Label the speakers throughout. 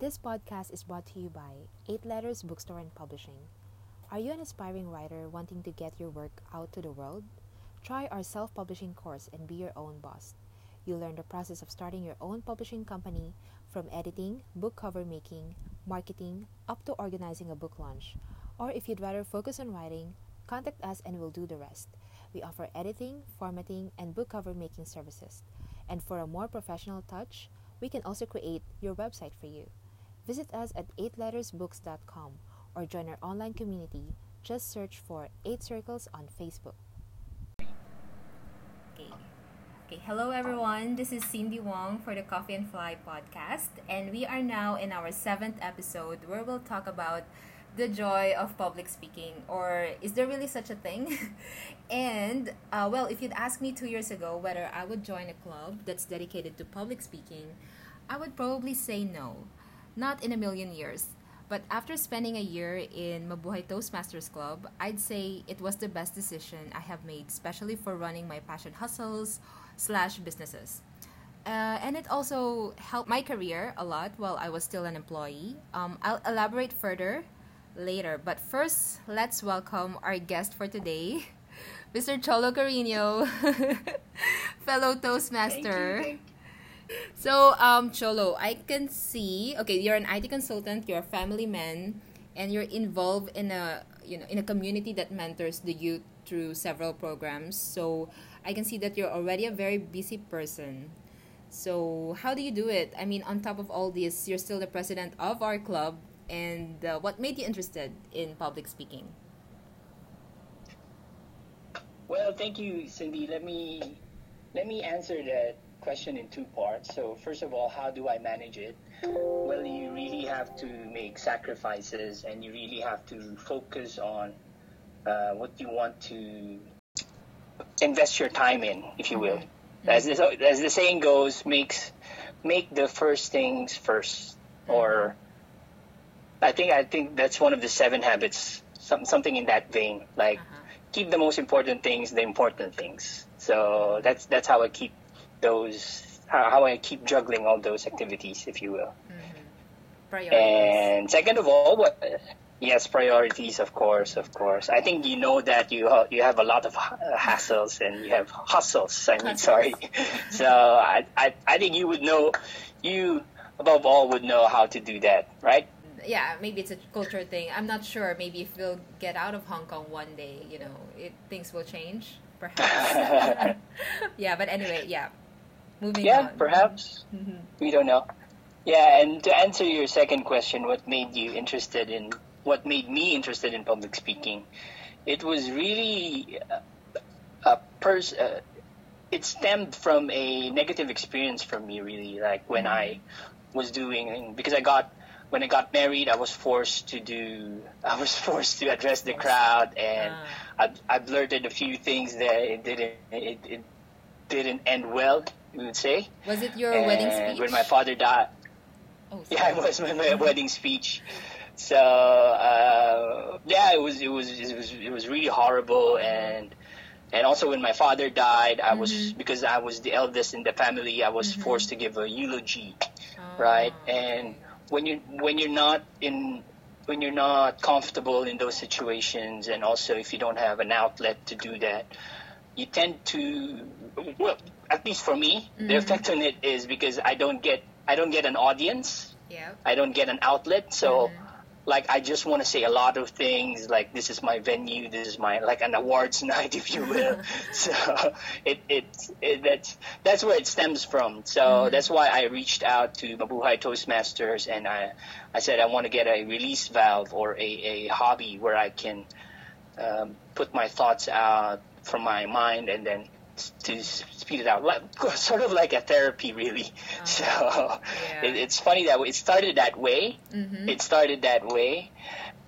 Speaker 1: This podcast is brought to you by Eight Letters Bookstore and Publishing. Are you an aspiring writer wanting to get your work out to the world? Try our self publishing course and be your own boss. You'll learn the process of starting your own publishing company from editing, book cover making, marketing, up to organizing a book launch. Or if you'd rather focus on writing, contact us and we'll do the rest. We offer editing, formatting, and book cover making services. And for a more professional touch, we can also create your website for you. Visit us at 8lettersbooks.com or join our online community. Just search for 8 Circles on Facebook.
Speaker 2: Okay. Okay, hello everyone. This is Cindy Wong for the Coffee and Fly podcast, and we are now in our seventh episode where we'll talk about the joy of public speaking, or is there really such a thing? and uh, well, if you'd asked me two years ago whether I would join a club that's dedicated to public speaking, I would probably say no, not in a million years. But after spending a year in Mabuhay Toastmasters Club, I'd say it was the best decision I have made, especially for running my passion hustles slash businesses. Uh, and it also helped my career a lot while I was still an employee. Um, I'll elaborate further later, but first, let's welcome our guest for today, Mr. Cholo Carino, fellow Toastmaster.
Speaker 3: Thank you, thank
Speaker 2: So, um, Cholo, I can see. Okay, you're an IT consultant. You're a family man, and you're involved in a you know in a community that mentors the youth through several programs. So, I can see that you're already a very busy person. So, how do you do it? I mean, on top of all this, you're still the president of our club. And uh, what made you interested in public speaking?
Speaker 3: Well, thank you, Cindy. Let me let me answer that question in two parts. So, first of all, how do I manage it? Well, you really have to make sacrifices, and you really have to focus on uh, what you want to invest your time in, if you will. As the, as the saying goes, makes make the first things first, or I think I think that's one of the seven habits, some, something in that vein. Like
Speaker 2: Uh-huh.
Speaker 3: keep the most important things the important things. So that's that's how I keep those how, how I keep juggling all those activities, if you will. Mm-hmm.
Speaker 2: Priorities.
Speaker 3: And second of all, what yes, priorities, of course, of course. I think you know that you ha- you have a lot of ha- hassles and you have hustles. I mean, sorry. so I, I I think you would know you above all would know how to do that, right?
Speaker 2: yeah, maybe it's a culture thing. I'm not sure. Maybe if we'll get out of Hong Kong one day, you know, it, things will change, perhaps. yeah, but anyway, yeah. Moving
Speaker 3: Yeah,
Speaker 2: on.
Speaker 3: perhaps.
Speaker 2: Mhm.
Speaker 3: We don't know. Yeah, and to answer your second question, what made you interested in what made me interested in public speaking? It was really a, a pers- uh, it stemmed from a negative experience for me really like when I was doing because I got when I got married I was forced to do I was forced to address the crowd and
Speaker 2: Ah.
Speaker 3: I, I blurted a few things that it didn't it, it didn't end well say
Speaker 2: Was it your
Speaker 3: and
Speaker 2: wedding speech?
Speaker 3: when my father died.
Speaker 2: Oh,
Speaker 3: yeah, it was my, my wedding speech. So uh, yeah, it was it was it was it was really horrible, and and also when my father died, I was because I was the eldest in the family, I was forced to give a eulogy, right?
Speaker 2: Ah,
Speaker 3: And when you when you're not in when you're not comfortable in those situations, and also if you don't have an outlet to do that, you tend to well, at least for me, the mm-hmm. effect on it is because I don't get I don't get an audience.
Speaker 2: yeah.
Speaker 3: I don't get an outlet. So, mm-hmm. like, I just want to say a lot of things. Like, this is my venue. This is my like an awards night, if you will. so, it, it it that's that's where it stems from. So mm-hmm. that's why I reached out to Mabuhay Toastmasters, and I I said I want to get a release valve or a a hobby where I can um, put my thoughts out from my mind and then to speed it out, like, sort of like a therapy, really. So
Speaker 2: Yeah.
Speaker 3: it, it's funny that way. it started that way.
Speaker 2: Mm-hmm.
Speaker 3: It started that way,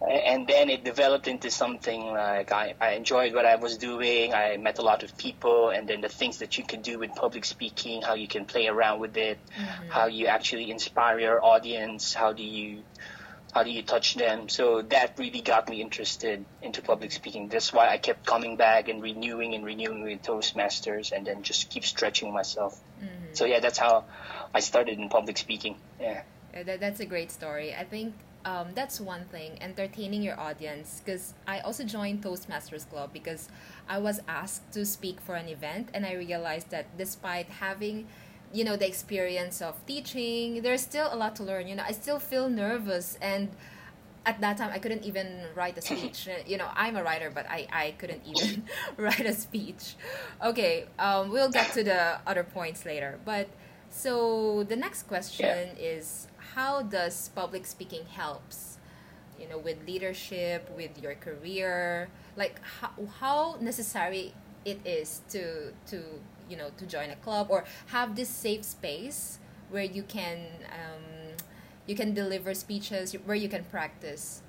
Speaker 3: and then it developed into something like I, I enjoyed what I was doing. I met a lot of people, and then the things that you can do with public speaking, how you can play around with it, how you actually inspire your audience, how do you how do you touch them? So that really got me interested into public speaking. That's why I kept coming back and renewing and renewing with Toastmasters, and then just keep stretching myself. So yeah, that's how I started in public speaking. Yeah.
Speaker 2: Yeah, that, that's a great story. I think um, that's one thing, entertaining your audience. Because I also joined Toastmasters Club because I was asked to speak for an event, and I realized that despite having you know the experience of teaching. There's still a lot to learn you know. I still feel nervous and at that time i couldn't even write a speech. You know i'm a writer but i, I couldn't even write a speech. Okay um, we'll get to the other points later. But so the next question
Speaker 3: Yeah.
Speaker 2: is how does public speaking helps you know with leadership with your career? Like how, how necessary it is to to you know to join a club or have this safe space where you can um, you can deliver speeches where you can practice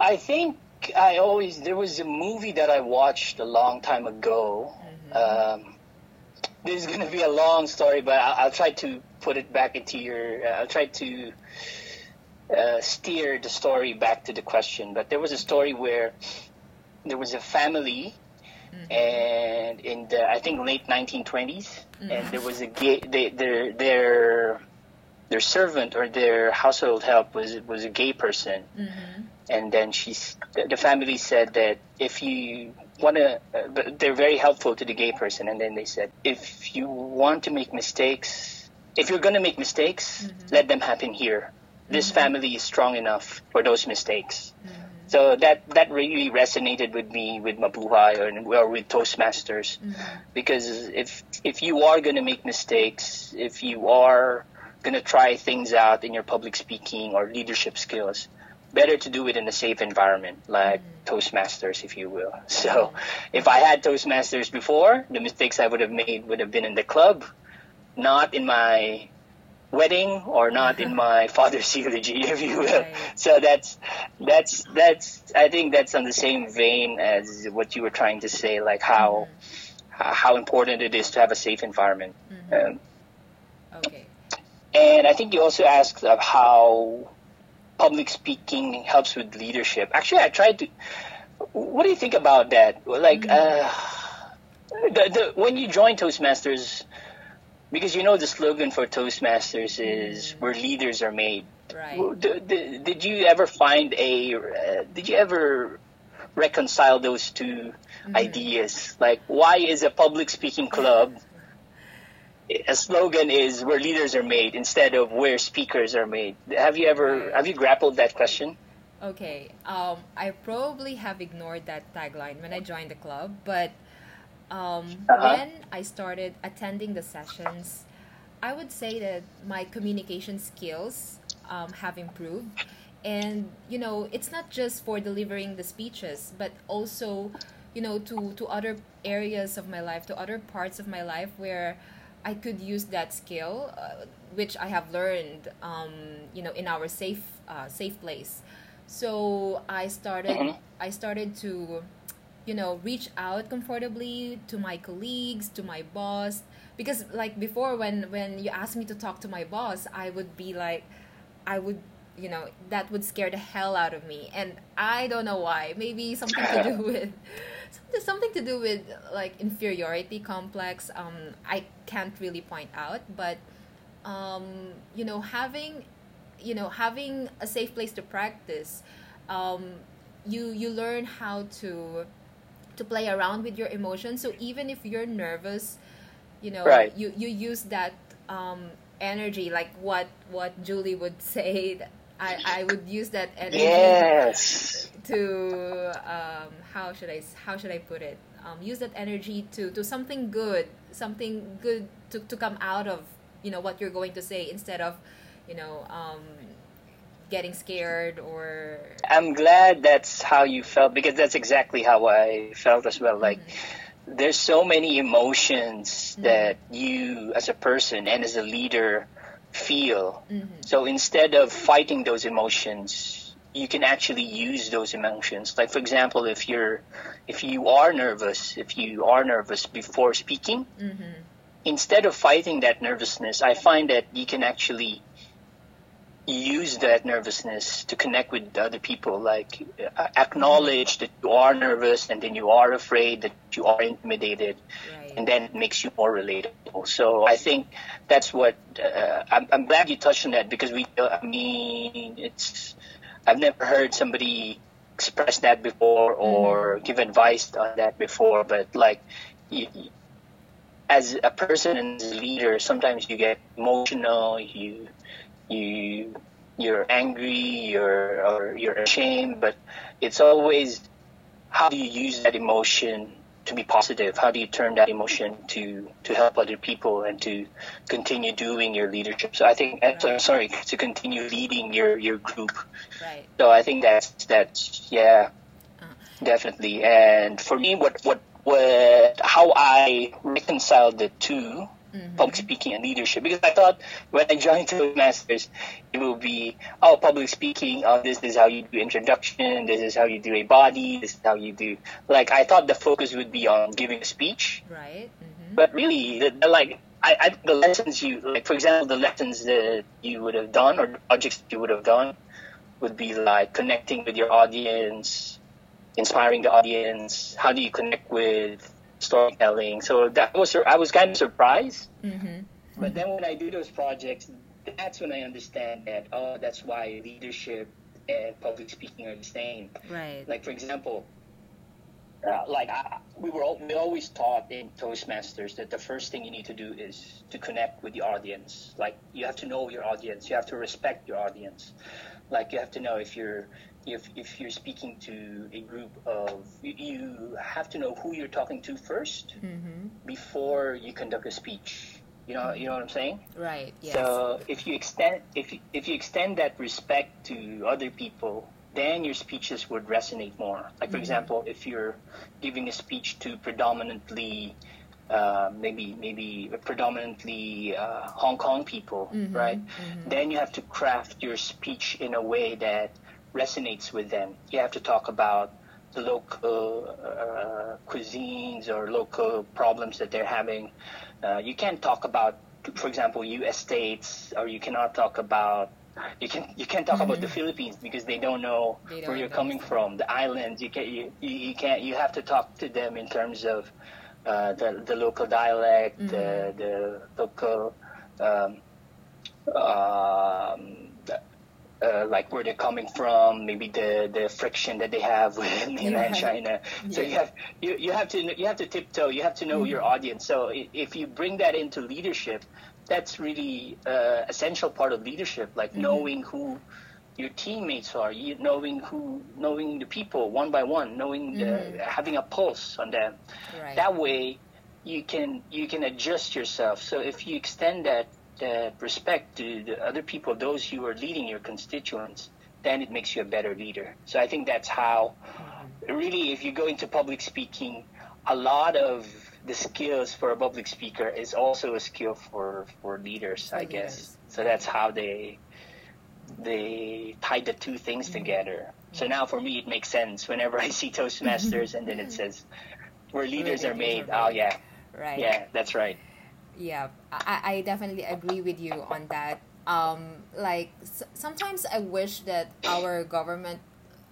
Speaker 3: I think I always there was a movie that I watched a long time ago. Um, this is going to be a long story, but I'll, I'll try to put it back into your. Uh, I'll try to uh, steer the story back to the question. But there was a story where there was a family, Mm. and in the I think late 1920s, mm. and there was a gay. They, their their their servant or their household help was was a gay person. Mm-hmm. And then she's the family said that if you want to uh, but they're very helpful to the gay person. And then they said if you want to make mistakes if you're going to make mistakes mm-hmm. let them happen here. This mm-hmm. family is strong enough for those mistakes mm. So that that really resonated with me with Mabuhay or, or with Toastmasters. Mm-hmm. Because if if you are going to make mistakes if you are going to try things out in your public speaking or leadership skills better to do it in a safe environment like mm-hmm. Toastmasters, if you will. So if I had Toastmasters before, the mistakes I would have made would have been in the club, not in my wedding or not in my father's eulogy, if you will. So that's that's that's I think that's on the same vein as what you were trying to say, like how how important it is to have a safe environment. Um,
Speaker 2: okay
Speaker 3: and I think you also asked of how public speaking helps with leadership. Actually, I tried to. What do you think about that? Like, uh, the, the, when you join Toastmasters, because you know the slogan for Toastmasters is "Where leaders are made."
Speaker 2: right
Speaker 3: D- d- Did you ever find a? Uh, did you ever reconcile those 2 ideas? Like, why is a public speaking club? A slogan is "Where leaders are made" instead of "Where speakers are made." Have you ever have you grappled that question?
Speaker 2: Okay. Um, I probably have ignored that tagline when I joined the club, but um,
Speaker 3: Uh-huh.
Speaker 2: when I started attending the sessions, I would say that my communication skills um, have improved. And, you know, it's not just for delivering the speeches, but also, you know, to, to other areas of my life, to other parts of my life where I could use that skill, uh, which I have learned, um, you know, in our safe, uh, safe place. So I started,
Speaker 3: Mhm.
Speaker 2: I started to, you know, reach out comfortably to my colleagues, to my boss, because like before, when when you asked me to talk to my boss, I would be like, I would, you know, that would scare the hell out of me, and I don't know why. Maybe something to do with something something to do with like inferiority complex. Um, I can't really point out, but um, you know, having you know having a safe place to practice, um, you you learn how to to play around with your emotions. So even if you're nervous, you know,
Speaker 3: Right.
Speaker 2: you you use that um, energy, like what what Julie would say. that I, I would use that energy
Speaker 3: Yes.
Speaker 2: to um, how should I how should I put it? Um, use that energy to to something good, something good to, to come out of you know what you're going to say instead of you know um, getting scared or
Speaker 3: I'm glad that's how you felt because that's exactly how I felt as well. Like, mm-hmm. there's so many emotions mm-hmm. that you, as a person and as a leader, feel. Mm-hmm. So instead of fighting those emotions, you can actually use those emotions. Like, for example, if you're, if you are nervous, if you are nervous before speaking, instead of fighting that nervousness, I find that you can actually use that nervousness to connect with other people like uh, acknowledge that you are nervous and then you are afraid that you are intimidated
Speaker 2: right
Speaker 3: and then it makes you more relatable. So I think that's what uh, I'm, I'm glad you touched on that because we. uh, I mean, it's I've never heard somebody express that before or give advice on that before, but like. You, as a person and as a leader, sometimes you get emotional. You, you, you're angry. You're or you're ashamed. But it's always how do you use that emotion to be positive? How do you turn that emotion to to help other people and to continue doing your leadership? So I think, so- sorry, to continue leading your your group.
Speaker 2: Right.
Speaker 3: So I think that's that's yeah,
Speaker 2: Uh.
Speaker 3: definitely. And for me, what what what how I reconciled the 2 public speaking and leadership, because I thought when I joined Toastmasters, it will be oh public speaking. Oh, this is how you do introduction. This is how you do a body. This is how you do like I thought the focus would be on giving a speech,
Speaker 2: Right. Mm-hmm.
Speaker 3: but really, the, the, like I, I the lessons you like, for example, the lessons that you would have done or the projects that you would have done would be like connecting with your audience, inspiring the audience. How do you connect with storytelling? So that was I was kind of surprised.
Speaker 2: Mm-hmm.
Speaker 3: But then when I do those projects, that's when I understand that oh, that's why leadership and public speaking are the same.
Speaker 2: Right.
Speaker 3: Like for example, uh, like I, we were all, we always taught in Toastmasters that the first thing you need to do is to connect with the audience. Like you have to know your audience, you have to respect your audience. Like you have to know if you're if if you're speaking to a group of you, you have to know who you're talking to 1st
Speaker 2: Mm-hmm.
Speaker 3: before you conduct a speech. You know you know what I'm saying?
Speaker 2: Right. Yes.
Speaker 3: So if you extend if you, if you extend that respect to other people, then your speeches would resonate more. Like for example, if you're giving a speech to predominantly uh, maybe maybe predominantly uh, Hong Kong people, right? Then you have to craft your speech in a way that resonates with them. You have to talk about the local uh, cuisines or local problems that they're having. Uh, you can't talk about, for example, U.S. states, or you cannot talk about. You can you can't talk about the Philippines because they don't know
Speaker 2: They
Speaker 3: where
Speaker 2: don't
Speaker 3: you're coming from. The islands, you can you, you, can't. You have to talk to them in terms of uh, the the local dialect, the the local. Um, um, uh, like where they're coming from, maybe the, the friction that they have with mainland
Speaker 2: Right.
Speaker 3: China. So you have you, you have to you have to tiptoe. You have to know your audience. So if you bring that into leadership, that's really uh, essential part of leadership. Like knowing who your teammates are, you knowing who knowing the people one by one, knowing the, having a pulse on them.
Speaker 2: Right.
Speaker 3: That way, you can you can adjust yourself. So if you extend that that respect to the other people, those who are leading your constituents, then it makes you a better leader. So I think that's how, really, if you go into public speaking, a lot of the skills for a public speaker is also a skill for for leaders,
Speaker 2: For
Speaker 3: I guess. So that's how they they tie the two things together. So now for me, it makes sense whenever I see Toastmasters and then it says where leaders are
Speaker 2: leaders
Speaker 3: made.
Speaker 2: are
Speaker 3: Oh yeah,
Speaker 2: right.
Speaker 3: yeah, that's right.
Speaker 2: Yeah, I, I definitely agree with you on that. Um, like s- sometimes I wish that our government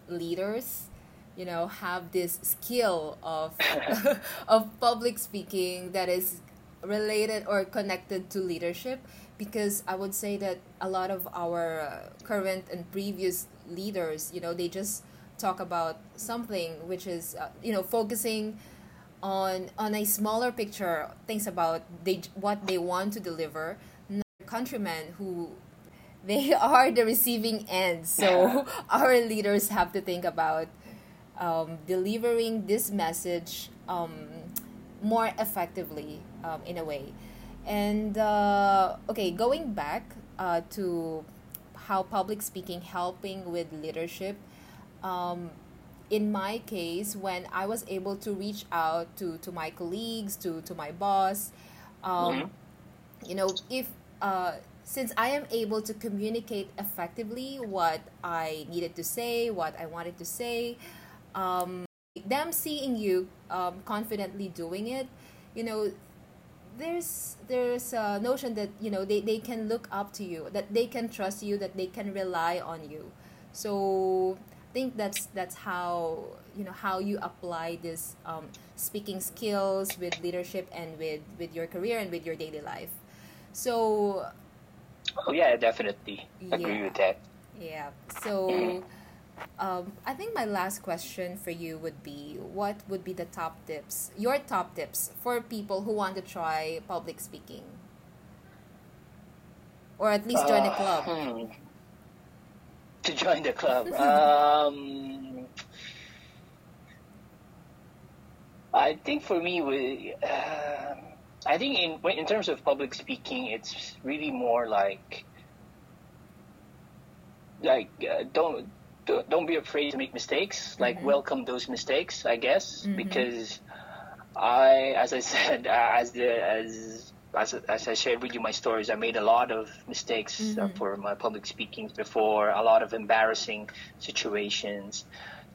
Speaker 2: leaders, you know, have this skill of of public speaking that is related or connected to leadership because I would say that a lot of our uh, current and previous leaders, you know, they just talk about something which is, uh, you know, focusing on on a smaller picture, thinks about they what they want to deliver. Not countrymen who they are the receiving end, so our leaders have to think about um, delivering this message um, more effectively um, in a way. And uh, okay, going back uh, to how public speaking helping with leadership. In my case, when I was able to reach out to, to my colleagues, to, to my boss, um, you know, if uh, since I am able to communicate effectively what I needed to say, what I wanted to say, um, them seeing you um, confidently doing it, you know, there's there's a notion that you know they, they can look up to you, that they can trust you, that they can rely on you. So think that's that's how you know how you apply this um, speaking skills with leadership and with with your career and with your daily life. So.
Speaker 3: Oh yeah, definitely agree with that.
Speaker 2: Yeah. So, um, I think my last question for you would be what would be the top tips, your top tips for people who want to try public speaking? Or at least join a
Speaker 3: Uh,
Speaker 2: club.
Speaker 3: hmm. To join the club. um, I think for me, we, uh, I think in in terms of public speaking, it's really more like like uh, don't don't don't be afraid to make mistakes. Like
Speaker 2: Mhm.
Speaker 3: welcome those mistakes, I guess,
Speaker 2: Mhm.
Speaker 3: because I, as I said, as the as as, as I shared with you my stories, I made a lot of mistakes uh,
Speaker 2: Mhm.
Speaker 3: for my public speaking before, a lot of embarrassing situations,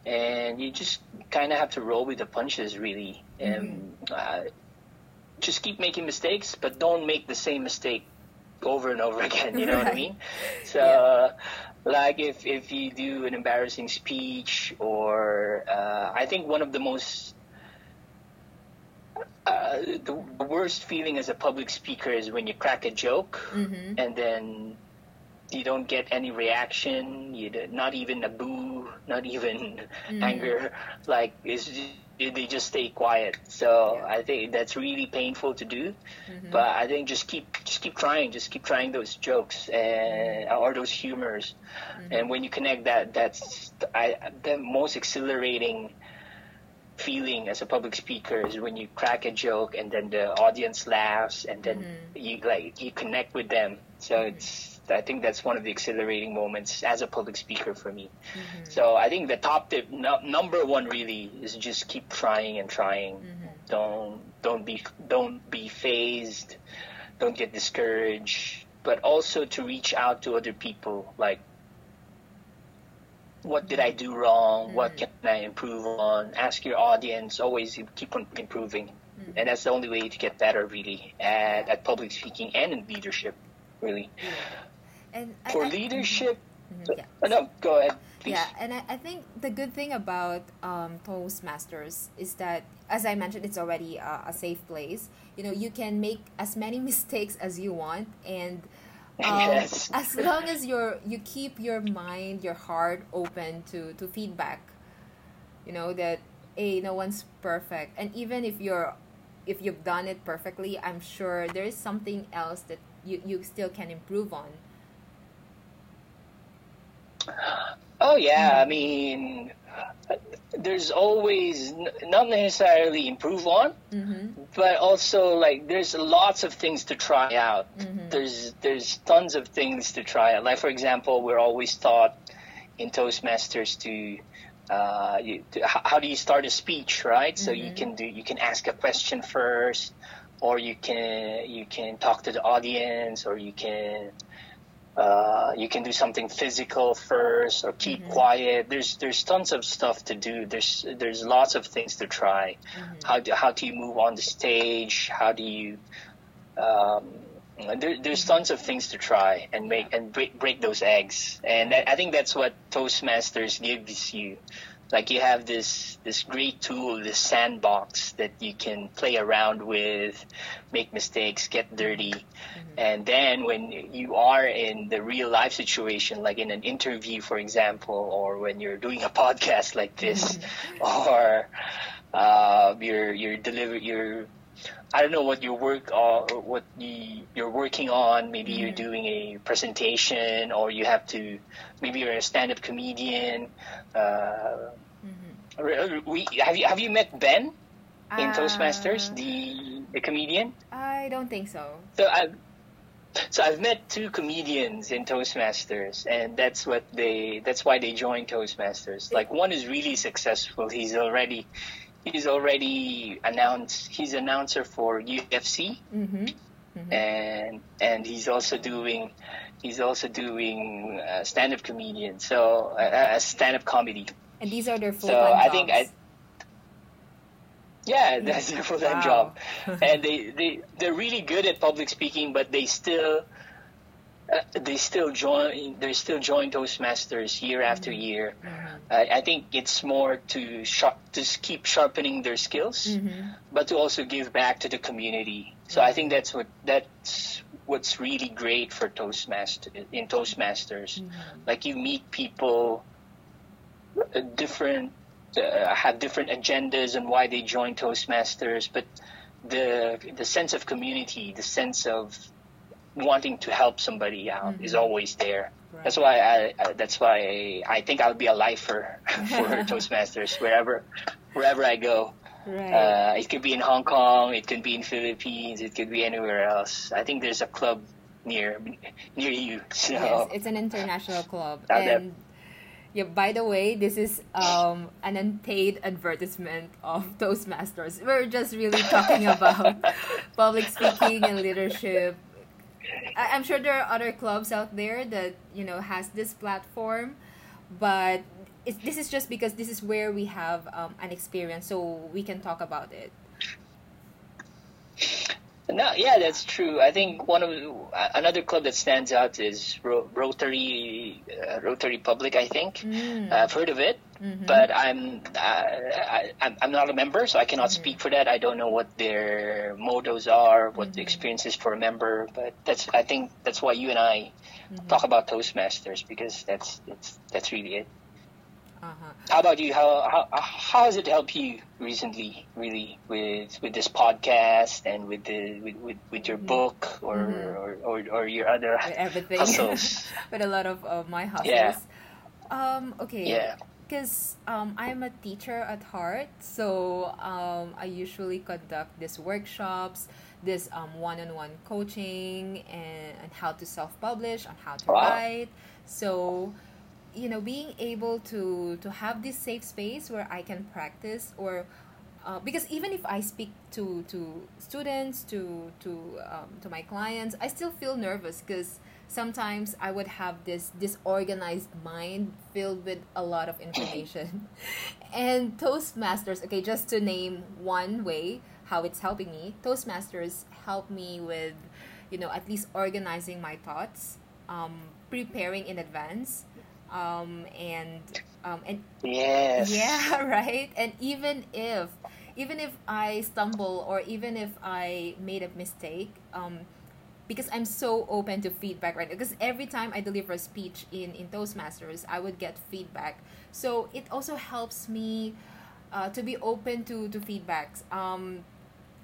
Speaker 3: and you just kind of have to roll with the punches, really, and uh, just keep making mistakes, but don't make the same mistake over and over again. You know what I mean? So,
Speaker 2: Yeah.
Speaker 3: like if if you do an embarrassing speech, or uh, I think one of the most uh, the, the worst feeling as a public speaker is when you crack a joke
Speaker 2: Mm-hmm.
Speaker 3: and then you don't get any reaction. You not even a boo, not even
Speaker 2: Mm-hmm.
Speaker 3: anger. Like it's just, they just stay quiet. So
Speaker 2: Yeah.
Speaker 3: I think that's really painful to do.
Speaker 2: Mm-hmm.
Speaker 3: But I think just keep just keep trying, just keep trying those jokes and or those humors.
Speaker 2: Mm-hmm.
Speaker 3: And when you connect that, that's I, the most exhilarating feeling as a public speaker is when you crack a joke and then the audience laughs and then
Speaker 2: Mm-hmm.
Speaker 3: you like you connect with them. So it's I think that's one of the exhilarating moments as a public speaker for me.
Speaker 2: Mm-hmm.
Speaker 3: So I think the top tip, no, number one, really is just keep trying and trying.
Speaker 2: Mm-hmm.
Speaker 3: Don't don't be don't be phased. Don't get discouraged. But also to reach out to other people, like what did I do wrong? What can I improve on? Ask your audience. Always keep on improving, and that's the only way to get better, really, at, at public speaking and in leadership, really.
Speaker 2: And
Speaker 3: For
Speaker 2: I-
Speaker 3: leadership,
Speaker 2: Mhm, yeah.
Speaker 3: uh, no, go ahead, please.
Speaker 2: Yeah, and I, I think the good thing about um, Toastmasters is that, as I mentioned, it's already a, a safe place. You know, you can make as many mistakes as you want, and um,
Speaker 3: Yes.
Speaker 2: as long as you're you keep your mind, your heart open to to feedback. You know that hey, no one's perfect, and even if you're if you've done it perfectly, I'm sure there is something else that you, you still can improve on.
Speaker 3: Oh yeah, I mean, there's always n- not necessarily improve on,
Speaker 2: Mm-hmm.
Speaker 3: but also like there's lots of things to try out. There's there's tons of things to try out. Like for example, we're always taught in Toastmasters to. Uh, you, to, how, how do you start a speech, right? So you can do you can ask a question first, or you can you can talk to the audience, or you can uh, you can do something physical first or keep quiet. There's there's tons of stuff to do. There's there's lots of things to try. How do how do you move on the stage? How do you um, there, there's tons of things to try and make and break, break those eggs. And I, I think that's what Toastmasters gives you. Like you have this this great tool, this sandbox that you can play around with, make mistakes, get dirty, and then when you are in the real life situation, like in an interview, for example, or when you're doing a podcast like this, or uh, you're you're deliver you're I don't know what your work or what you, you're working on. Maybe you're doing a presentation, or you have to. Maybe you're a stand-up comedian. Uh, re- we, have you have you met Ben in
Speaker 2: Uh,
Speaker 3: Toastmasters, the the comedian?
Speaker 2: I don't think so.
Speaker 3: So I've so I've met two comedians in Toastmasters, and that's what they that's why they joined Toastmasters. Like one is really successful. He's already he's already announced he's announcer for UFC,
Speaker 2: Mm-hmm.
Speaker 3: and and he's also doing he's also doing uh, stand up comedian. So uh, stand up comedy.
Speaker 2: And these are their full
Speaker 3: So
Speaker 2: time
Speaker 3: I think I. Yeah, that's their full time
Speaker 2: Wow.
Speaker 3: job, and they they they're really good at public speaking, but they still uh, they still join. They still join Toastmasters year after
Speaker 2: Mm-hmm.
Speaker 3: year. I, I think it's more to sharp, to keep sharpening their skills,
Speaker 2: Mm-hmm.
Speaker 3: but to also give back to the community. So I think that's what that's what's really great for Toastmaster in Toastmasters. Like you meet people uh, different uh, have different agendas and why they join Toastmasters, but the the sense of community, the sense of wanting to help somebody out is always there.
Speaker 2: Right.
Speaker 3: That's why I, I that's why I think I'll be a lifer for Toastmasters wherever wherever I go.
Speaker 2: Right.
Speaker 3: Uh, it could be in Hong Kong, it could be in Philippines, it could be anywhere else. I think there's a club near near you. So
Speaker 2: Yes, it's an international club. And yeah, by the way, this is um, an unpaid advertisement of Toastmasters. We're just really talking about public speaking and leadership. I- I'm sure there are other clubs out there that you know has this platform, but it's, this is just because this is where we have um, an experience, so we can talk about it.
Speaker 3: No, yeah, that's true. I think one of another club that stands out is Ro- Rotary uh, Rotary Public. I think
Speaker 2: Mm.
Speaker 3: I've heard of it, but I'm uh, I, I'm I'm not a member, so I cannot speak for that. I don't know what their mottos are, what the experience is for a member. But that's I think that's why you and I talk about Toastmasters because that's that's that's really it.
Speaker 2: Uh-huh.
Speaker 3: How about you? How how how has it helped you recently, really, with with this podcast and with the with with, with your book or, or, or or your other
Speaker 2: With everything.
Speaker 3: hustles?
Speaker 2: with a lot of uh, my hustles.
Speaker 3: Yeah.
Speaker 2: Um, okay.
Speaker 3: Yeah.
Speaker 2: Because um, I'm a teacher at heart, so um, I usually conduct these workshops, this um, one-on-one coaching, and, and how to self-publish, on how to
Speaker 3: Wow.
Speaker 2: write. So, you know, being able to to have this safe space where I can practice or uh, because even if I speak to to students to to um, to my clients, I still feel nervous because sometimes I would have this disorganized mind filled with a lot of information. and Toastmasters, okay, just to name one way how it's helping me, Toastmasters help me with, you know, at least organizing my thoughts, um, preparing in advance, um, and um, and
Speaker 3: Yes.
Speaker 2: yeah, right. And even if even if I stumble or even if I made a mistake, um, because I'm so open to feedback right. Because every time I deliver a speech in, in Toastmasters, I would get feedback. So it also helps me uh, to be open to, to feedbacks. Um,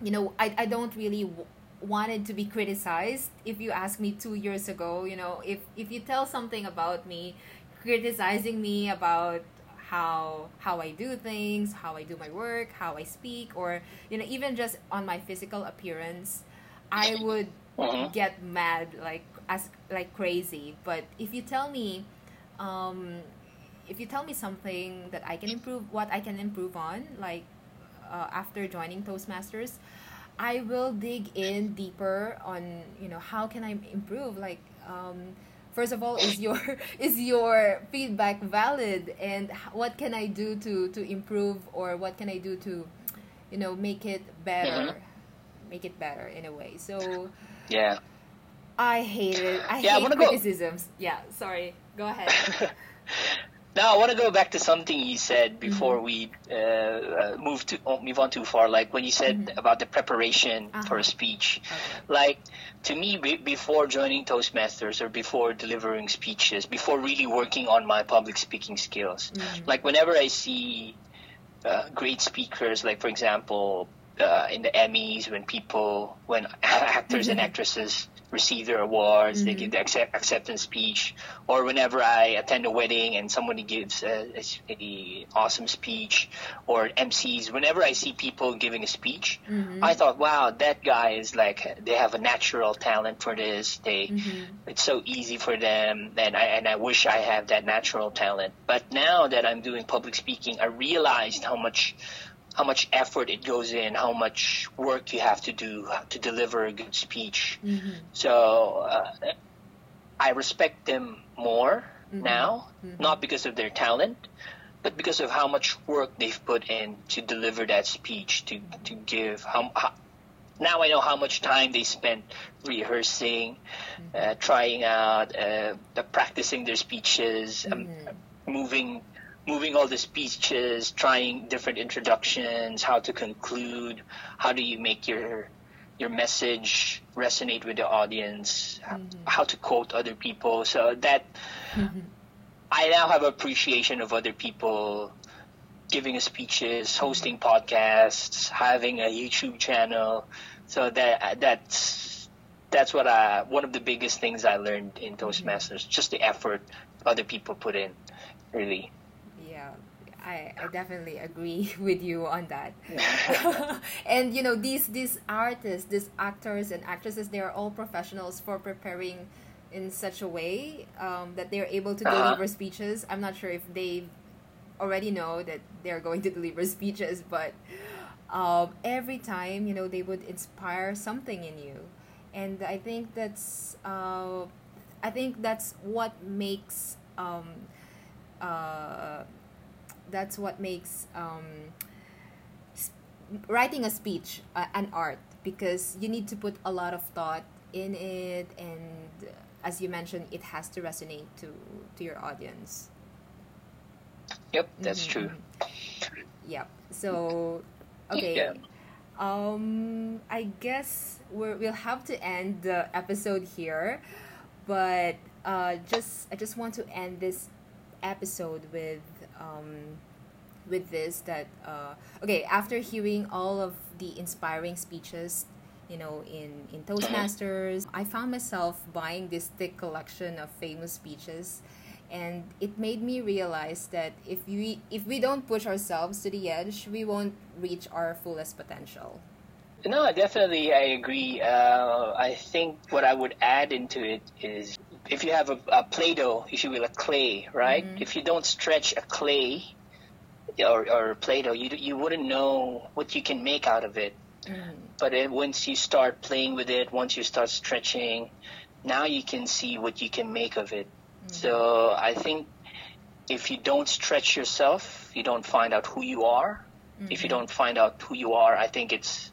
Speaker 2: you know, I, I don't really w- wanted to be criticized. If you ask me two years ago, you know, if, if you tell something about me, criticizing me about how how I do things, how I do my work, how I speak, or you know even just on my physical appearance, I would
Speaker 3: Mhm.
Speaker 2: get mad like as like crazy. But if you tell me, um, if you tell me something that I can improve, what I can improve on, like uh, after joining Toastmasters, I will dig in deeper on you know how can I improve. Like um, first of all, is your is your feedback valid, and what can I do to to improve, or what can I do to, you know, make it better, make it better in a way. So
Speaker 3: Yeah.
Speaker 2: I hate it. I
Speaker 3: Yeah, I
Speaker 2: hate
Speaker 3: wanna go-
Speaker 2: Yeah, sorry. Go ahead.
Speaker 3: Now I want to go back to something you said
Speaker 2: Mm-hmm.
Speaker 3: before we uh, uh, move to move on too far. Like when you said about the preparation for
Speaker 2: Mm-hmm. Uh-huh.
Speaker 3: a speech.
Speaker 2: Okay.
Speaker 3: Like to me, be, before joining Toastmasters or before delivering speeches, before really working on my public speaking skills,
Speaker 2: Mm-hmm.
Speaker 3: like whenever I see uh, great speakers, like for example, uh, in the Emmys, when people, when actors and actresses receive their awards, they mm-hmm. give the accept, acceptance speech, or whenever I attend a wedding and somebody gives a, a, a awesome speech, or MCs, whenever I see people giving a speech, mm-hmm. I thought, wow, that guy is like, they have a natural talent for this. They, mm-hmm. it's so easy for them, and I and I wish I have that natural talent. But now that I'm doing public speaking, I realized how much how much effort it goes in, how much work you have to do to deliver a good speech. So uh, I respect them more now, not because of their talent, but because of how much work they've put in to deliver that speech, to to give how, how now I know how much time they spent rehearsing, uh, trying out, uh, practicing their speeches, um, moving, moving all the speeches, trying different introductions, how to conclude, how do you make your your message resonate with the audience, mm-hmm. how to quote other people. So that mm-hmm. I now have appreciation of other people giving speeches, hosting mm-hmm. podcasts, having a YouTube channel. So that that's that's what I one of the biggest things I learned in Toastmasters, just the effort other people put in, really.
Speaker 2: Yeah, I, I definitely agree with you on that. and you know these these artists, these actors and actresses, they are all professionals for preparing in such a way um, that they're able to
Speaker 3: Uh-huh.
Speaker 2: deliver speeches. I'm not sure if they already know that they're going to deliver speeches, but um, every time you know they would inspire something in you, and I think that's uh, I think that's what makes um, uh, that's what makes um, writing a speech uh, an art because you need to put a lot of thought in it and as you mentioned it has to resonate to to your audience
Speaker 3: Yep, that's
Speaker 2: Mhm,
Speaker 3: true.
Speaker 2: Yep. So, okay.
Speaker 3: Yeah.
Speaker 2: Um, I guess we're, we'll have to end the episode here, but uh, just I just want to end this episode with um, with this that uh, okay after hearing all of the inspiring speeches you know in in toastmasters i found myself buying this thick collection of famous speeches and it made me realize that if we if we don't push ourselves to the edge we won't reach our fullest potential
Speaker 3: No, definitely, I agree. Uh, I think what I would add into it is if you have a, a Play-Doh, if you will, a clay, right? Mm-hmm. If you don't stretch a clay or, or Play-Doh, you, you wouldn't know what you can make out of it. Mm-hmm. But then once you start playing with it, once you start stretching, now you can see what you can make of it. Mm-hmm. So I think if you don't stretch yourself, you don't find out who you are. If you don't find out who you are, I think it's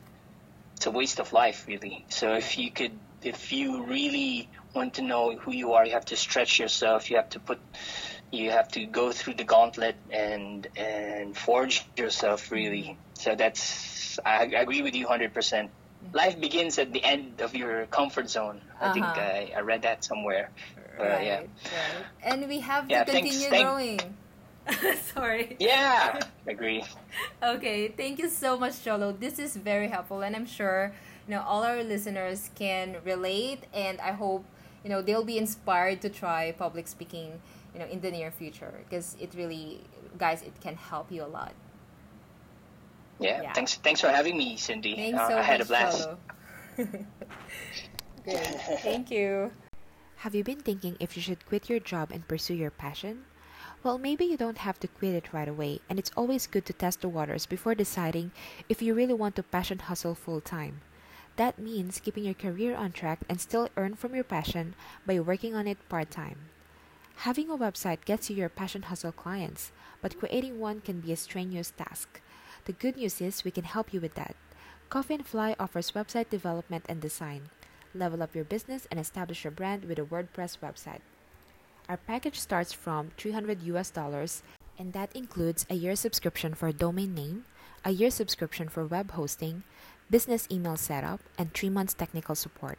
Speaker 3: it's a waste of life, really. So if you could, if you really want to know who you are, you have to stretch yourself. You have to put, you have to go through the gauntlet and and forge yourself, really. So that's I, I agree with you hundred percent. Life begins at the end of your comfort zone. I think
Speaker 2: Uh-huh.
Speaker 3: I, I read that somewhere. Uh, yeah.
Speaker 2: right and we have
Speaker 3: Yeah,
Speaker 2: to
Speaker 3: thanks-
Speaker 2: continue
Speaker 3: thank-
Speaker 2: growing sorry
Speaker 3: Yeah, agree.
Speaker 2: Okay, thank you so much, Cholo. This is very helpful, and I'm sure you know all our listeners can relate, and I hope you know they'll be inspired to try public speaking, you know, in the near future because it really, guys, it can help you a lot.
Speaker 3: Yeah,
Speaker 2: Yeah.
Speaker 3: thanks thanks for having me, Cindy.
Speaker 2: Thanks
Speaker 3: Uh,
Speaker 2: so
Speaker 3: I had
Speaker 2: much,
Speaker 3: a blast.
Speaker 2: Cholo. Great, thank you.
Speaker 1: Have you been thinking if you should quit your job and pursue your passion? Well, maybe you don't have to quit it right away, and it's always good to test the waters before deciding if you really want to passion hustle full time. That means keeping your career on track and still earn from your passion by working on it part time. Having a website gets you your passion hustle clients, but creating one can be a strenuous task. The good news is we can help you with that. Coffee and Fly offers website development and design. Level up your business and establish your brand with a WordPress website. Our package starts from 300 US dollars, and that includes a year subscription for a domain name, a year subscription for web hosting, business email setup, and 3 months technical support.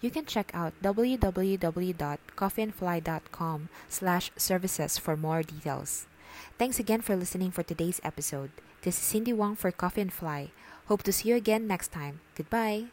Speaker 1: You can check out www.coffeeandfly.com slash services for more details. Thanks again for listening for today's episode. This is Cindy Wong for Coffee and Fly. Hope to see you again next time. Goodbye.